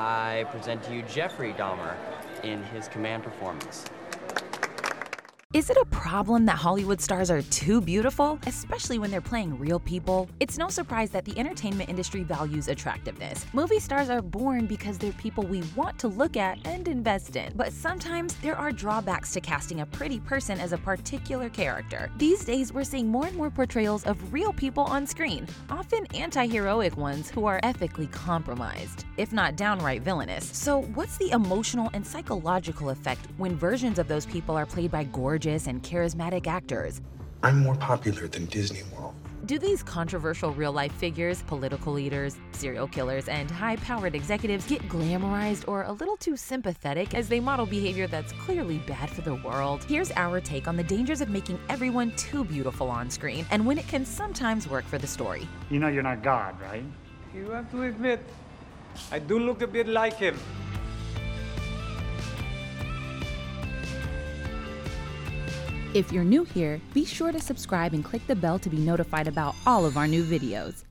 I present to you Jeffrey Dahmer in his command performance. Is it a problem that Hollywood stars are too beautiful, especially when they're playing real people? It's no surprise that the entertainment industry values attractiveness. Movie stars are born because they're people we want to look at and invest in. But sometimes there are drawbacks to casting a pretty person as a particular character. These days, we're seeing more and more portrayals of real people on screen, often anti heroic ones who are ethically compromised, if not downright villainous. So, what's the emotional and psychological effect when versions of those people are played by gorgeous? And charismatic actors. I'm more popular than Disney World. Do these controversial real life figures, political leaders, serial killers, and high powered executives get glamorized or a little too sympathetic as they model behavior that's clearly bad for the world? Here's our take on the dangers of making everyone too beautiful on screen and when it can sometimes work for the story. You know you're not God, right? You have to admit, I do look a bit like him. If you're new here, be sure to subscribe and click the bell to be notified about all of our new videos.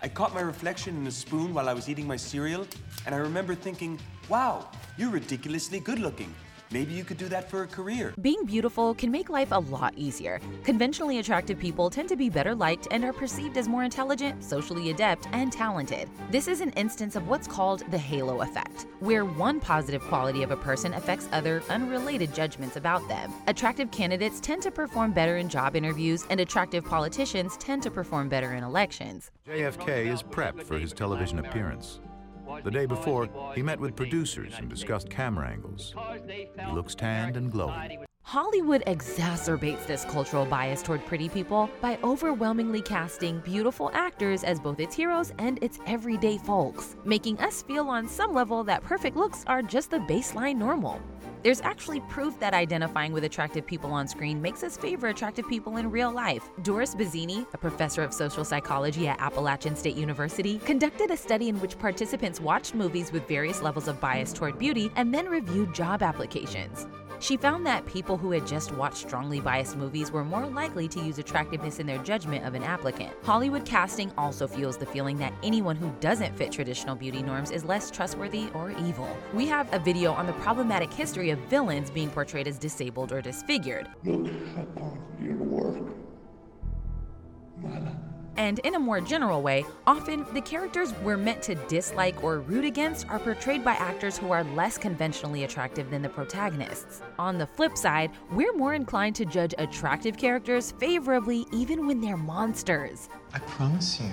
I caught my reflection in a spoon while I was eating my cereal, and I remember thinking, wow, you're ridiculously good looking. Maybe you could do that for a career. Being beautiful can make life a lot easier. Conventionally attractive people tend to be better liked and are perceived as more intelligent, socially adept, and talented. This is an instance of what's called the halo effect, where one positive quality of a person affects other unrelated judgments about them. Attractive candidates tend to perform better in job interviews, and attractive politicians tend to perform better in elections. JFK is prepped for his television appearance. The day before, he met with producers and discussed camera angles. He looks tanned and glowing. Hollywood exacerbates this cultural bias toward pretty people by overwhelmingly casting beautiful actors as both its heroes and its everyday folks, making us feel on some level that perfect looks are just the baseline normal. There's actually proof that identifying with attractive people on screen makes us favor attractive people in real life. Doris Bazzini, a professor of social psychology at Appalachian State University, conducted a study in which participants watched movies with various levels of bias toward beauty and then reviewed job applications. She found that people who had just watched strongly biased movies were more likely to use attractiveness in their judgment of an applicant. Hollywood casting also fuels the feeling that anyone who doesn't fit traditional beauty norms is less trustworthy or evil. We have a video on the problematic history of villains being portrayed as disabled or disfigured. Look upon your. And in a more general way, often the characters we're meant to dislike or root against are portrayed by actors who are less conventionally attractive than the protagonists. On the flip side, we're more inclined to judge attractive characters favorably even when they're monsters. I promise you,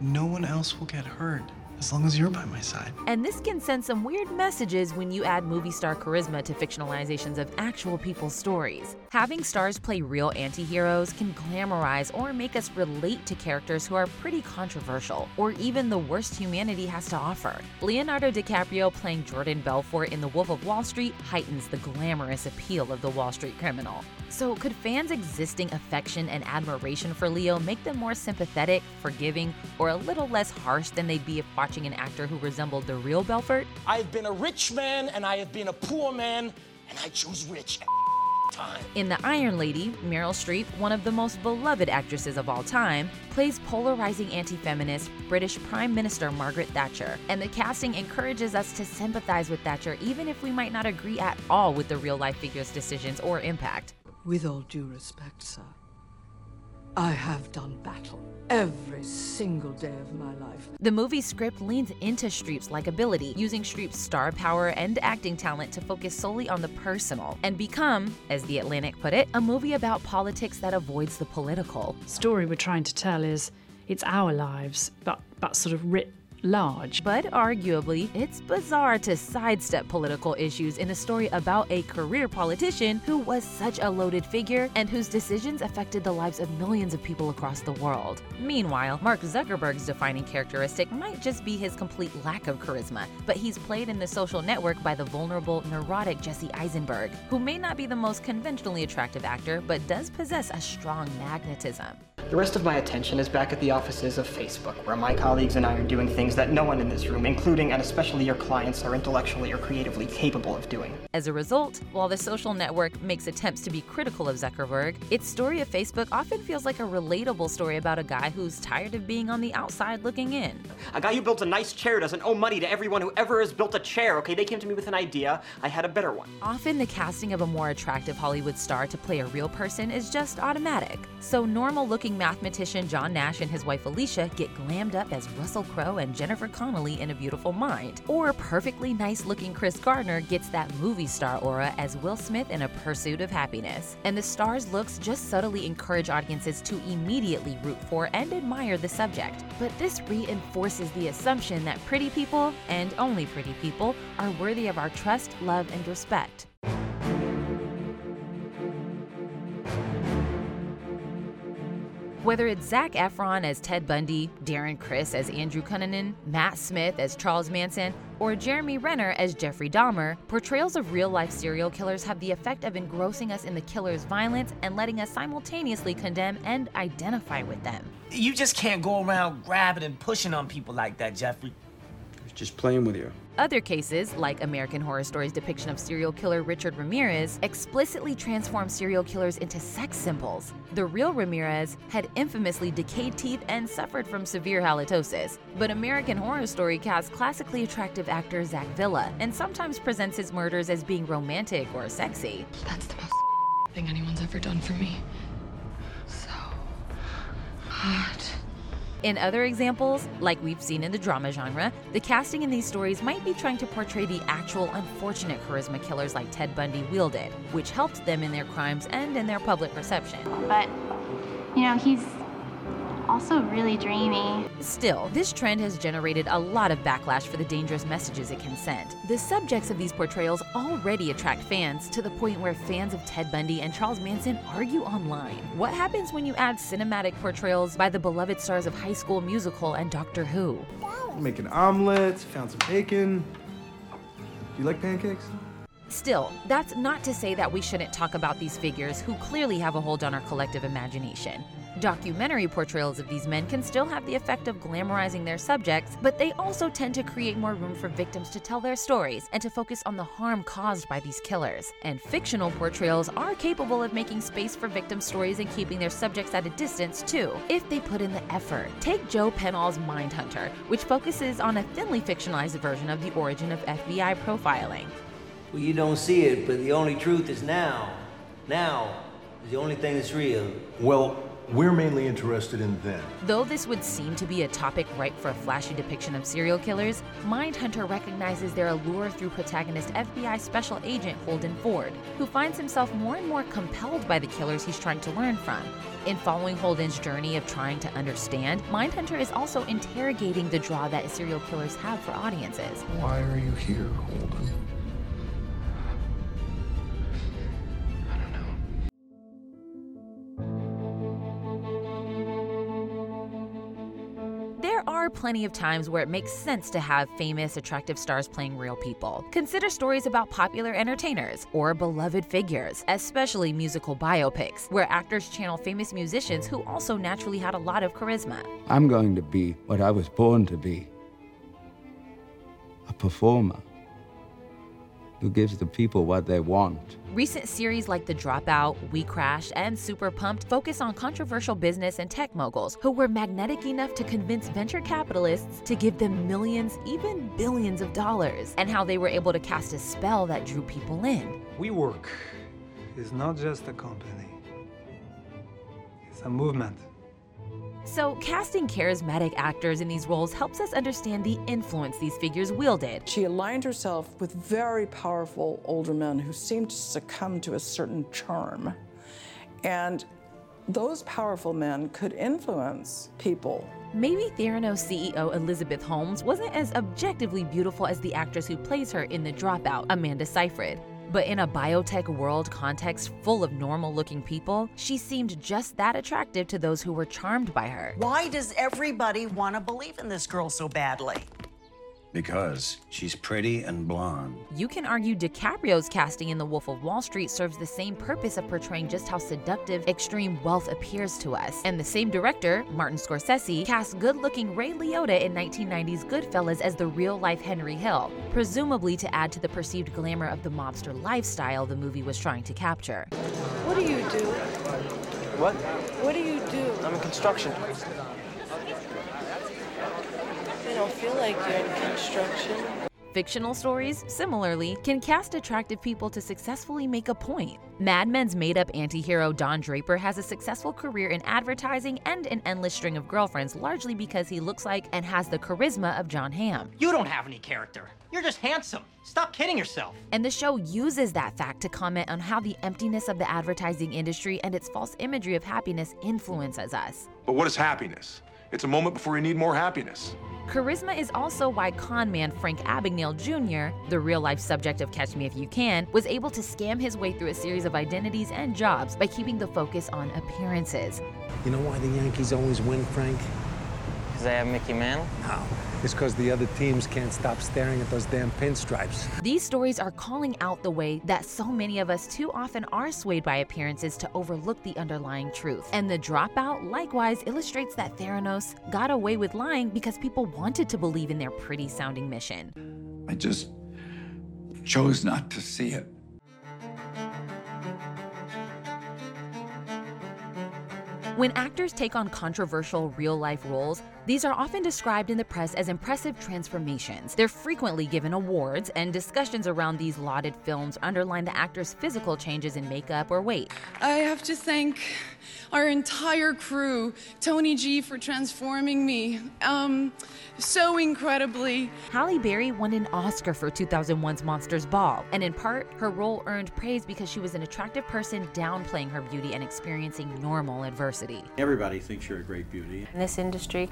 no one else will get hurt as long as you're by my side. And this can send some weird messages when you add movie star charisma to fictionalizations of actual people's stories. Having stars play real anti heroes can glamorize or make us relate to characters who are pretty controversial, or even the worst humanity has to offer. Leonardo DiCaprio playing Jordan Belfort in The Wolf of Wall Street heightens the glamorous appeal of the Wall Street criminal. So, could fans' existing affection and admiration for Leo make them more sympathetic, forgiving, or a little less harsh than they'd be if watching an actor who resembled the real Belfort? I've been a rich man and I have been a poor man, and I choose rich. Time. In The Iron Lady, Meryl Streep, one of the most beloved actresses of all time, plays polarizing anti feminist British Prime Minister Margaret Thatcher. And the casting encourages us to sympathize with Thatcher even if we might not agree at all with the real life figure's decisions or impact. With all due respect, sir, I have done battle every single day of my life. The movie script leans into Streep's likability, using Streep's star power and acting talent to focus solely on the personal and become, as The Atlantic put it, a movie about politics that avoids the political. Story we're trying to tell is it's our lives, but but sort of writ large. But arguably, it's bizarre to sidestep political issues in a story about a career politician who was such a loaded figure and whose decisions affected the lives of millions of people across the world. Meanwhile, Mark Zuckerberg's defining characteristic might just be his complete lack of charisma, but he's played in the social network by the vulnerable, neurotic Jesse Eisenberg, who may not be the most conventionally attractive actor, but does possess a strong magnetism. The rest of my attention is back at the offices of Facebook, where my colleagues and I are doing things that no one in this room, including and especially your clients, are intellectually or creatively capable of doing. As a result, while the social network makes attempts to be critical of Zuckerberg, its story of Facebook often feels like a relatable story about a guy who's tired of being on the outside looking in. A guy who built a nice chair doesn't owe money to everyone who ever has built a chair, okay? They came to me with an idea, I had a better one. Often, the casting of a more attractive Hollywood star to play a real person is just automatic. So, normal looking mathematician John Nash and his wife Alicia get glammed up as Russell Crowe and Jennifer Connelly in A Beautiful Mind. Or perfectly nice looking Chris Gardner gets that movie star aura as Will Smith in A Pursuit of Happiness. And the star's looks just subtly encourage audiences to immediately root for and admire the subject. But this reinforces the assumption that pretty people, and only pretty people, are worthy of our trust, love, and respect. Whether it's Zac Efron as Ted Bundy, Darren Criss as Andrew Cunanan, Matt Smith as Charles Manson, or Jeremy Renner as Jeffrey Dahmer, portrayals of real life serial killers have the effect of engrossing us in the killer's violence and letting us simultaneously condemn and identify with them. You just can't go around grabbing and pushing on people like that, Jeffrey. It's just playing with you. Other cases, like American Horror Story's depiction of serial killer Richard Ramirez, explicitly transform serial killers into sex symbols. The real Ramirez had infamously decayed teeth and suffered from severe halitosis. But American Horror Story casts classically attractive actor Zach Villa and sometimes presents his murders as being romantic or sexy. That's the most thing anyone's ever done for me. So hot. In other examples, like we've seen in the drama genre, the casting in these stories might be trying to portray the actual unfortunate charisma killers like Ted Bundy wielded, which helped them in their crimes and in their public perception. But, you know, he's also really dreamy. Still, this trend has generated a lot of backlash for the dangerous messages it can send. The subjects of these portrayals already attract fans to the point where fans of Ted Bundy and Charles Manson argue online. What happens when you add cinematic portrayals by the beloved stars of High School Musical and Doctor Who? Making omelets, found some bacon. Do you like pancakes? Still, that's not to say that we shouldn't talk about these figures who clearly have a hold on our collective imagination. Documentary portrayals of these men can still have the effect of glamorizing their subjects, but they also tend to create more room for victims to tell their stories and to focus on the harm caused by these killers. And fictional portrayals are capable of making space for victim stories and keeping their subjects at a distance too, if they put in the effort. Take Joe Penhall's Mindhunter, which focuses on a thinly fictionalized version of the origin of FBI profiling. Well, you don't see it, but the only truth is now. Now is the only thing that's real. Well, we're mainly interested in them. Though this would seem to be a topic ripe for a flashy depiction of serial killers, Mindhunter recognizes their allure through protagonist FBI Special Agent Holden Ford, who finds himself more and more compelled by the killers he's trying to learn from. In following Holden's journey of trying to understand, Mindhunter is also interrogating the draw that serial killers have for audiences. Why are you here, Holden? Plenty of times where it makes sense to have famous, attractive stars playing real people. Consider stories about popular entertainers or beloved figures, especially musical biopics, where actors channel famous musicians who also naturally had a lot of charisma. I'm going to be what I was born to be a performer who gives the people what they want. Recent series like The Dropout, WeCrashed, and Super Pumped focus on controversial business and tech moguls who were magnetic enough to convince venture capitalists to give them millions, even billions of dollars, and how they were able to cast a spell that drew people in. WeWork is not just a company, it's a movement. So, casting charismatic actors in these roles helps us understand the influence these figures wielded. She aligned herself with very powerful older men who seemed to succumb to a certain charm. And those powerful men could influence people. Maybe Theranos CEO Elizabeth Holmes wasn't as objectively beautiful as the actress who plays her in The Dropout, Amanda Seyfried. But in a biotech world context full of normal looking people, she seemed just that attractive to those who were charmed by her. Why does everybody want to believe in this girl so badly? Because she's pretty and blonde. You can argue DiCaprio's casting in The Wolf of Wall Street serves the same purpose of portraying just how seductive extreme wealth appears to us. And the same director, Martin Scorsese, cast good looking Ray Liotta in 1990's Goodfellas as the real life Henry Hill, presumably to add to the perceived glamour of the mobster lifestyle the movie was trying to capture. What do you do? What? What do you do? I'm in construction. I don't feel like you're in construction. Fictional stories, similarly, can cast attractive people to successfully make a point. Mad Men's made up anti hero Don Draper has a successful career in advertising and an endless string of girlfriends, largely because he looks like and has the charisma of Jon Hamm. You don't have any character. You're just handsome. Stop kidding yourself. And the show uses that fact to comment on how the emptiness of the advertising industry and its false imagery of happiness influences us. But what is happiness? It's a moment before you need more happiness. Charisma is also why con man Frank Abagnale Jr., the real life subject of Catch Me If You Can, was able to scam his way through a series of identities and jobs by keeping the focus on appearances. You know why the Yankees always win, Frank? Because they have Mickey Mantle? No. It's because the other teams can't stop staring at those damn pinstripes. These stories are calling out the way that so many of us too often are swayed by appearances to overlook the underlying truth. And the dropout likewise illustrates that Theranos got away with lying because people wanted to believe in their pretty sounding mission. I just chose not to see it. When actors take on controversial real life roles, these are often described in the press as impressive transformations. They're frequently given awards, and discussions around these lauded films underline the actor's physical changes in makeup or weight. I have to thank our entire crew, Toni G, for transforming me um, so incredibly. Halle Berry won an Oscar for 2001's Monsters Ball, and in part, her role earned praise because she was an attractive person downplaying her beauty and experiencing normal adversity. Everybody thinks you're a great beauty. In this industry,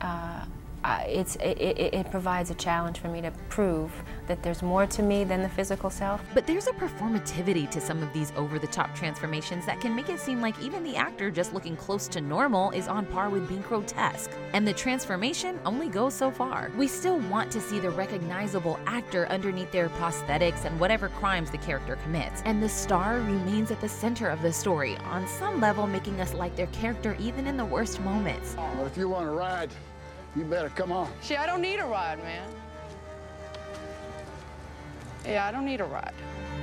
uh, uh, it's, it, it, it, provides a challenge for me to prove that there's more to me than the physical self. But there's a performativity to some of these over the top transformations that can make it seem like even the actor just looking close to normal is on par with being grotesque. And the transformation only goes so far. We still want to see the recognizable actor underneath their prosthetics and whatever crimes the character commits. And the star remains at the center of the story, on some level making us like their character even in the worst moments. Well, if you want to ride, you better come on. See, I don't need a ride, man. Yeah, I don't need a ride.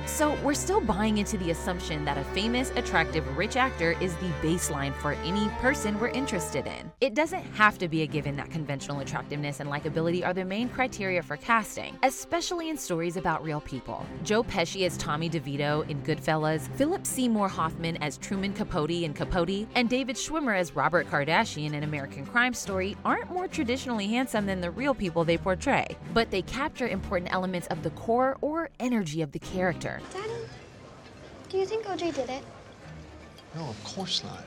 So, we're still buying into the assumption that a famous, attractive, rich actor is the baseline for any person we're interested in. It doesn't have to be a given that conventional attractiveness and likability are the main criteria for casting, especially in stories about real people. Joe Pesci as Tommy DeVito in Goodfellas, Philip Seymour Hoffman as Truman Capote in Capote, and David Schwimmer as Robert Kardashian in American Crime Story aren't more traditionally handsome than the real people they portray, but they capture important elements of the core or energy of the character. Daddy, do you think OJ did it? No, of course not.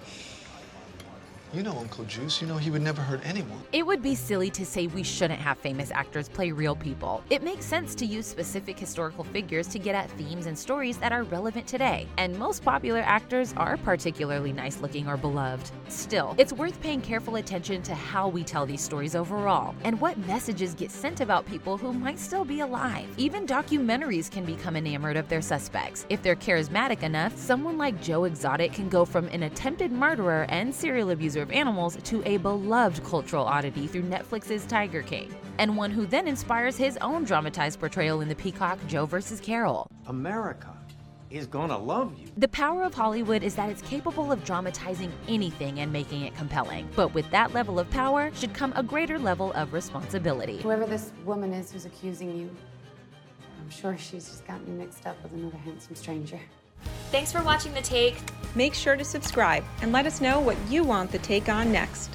You know Uncle Juice. You know he would never hurt anyone. It would be silly to say we shouldn't have famous actors play real people. It makes sense to use specific historical figures to get at themes and stories that are relevant today. And most popular actors are particularly nice looking or beloved. Still, it's worth paying careful attention to how we tell these stories overall and what messages get sent about people who might still be alive. Even documentaries can become enamored of their suspects. If they're charismatic enough, someone like Joe Exotic can go from an attempted murderer and serial abuser of animals to a beloved cultural oddity through Netflix's Tiger King, and one who then inspires his own dramatized portrayal in the Peacock Joe vs. Carol. America is gonna love you. The power of Hollywood is that it's capable of dramatizing anything and making it compelling. But with that level of power should come a greater level of responsibility. Whoever this woman is who's accusing you, I'm sure she's just gotten you mixed up with another handsome stranger. Thanks for watching The Take. Make sure to subscribe and let us know what you want The Take on next.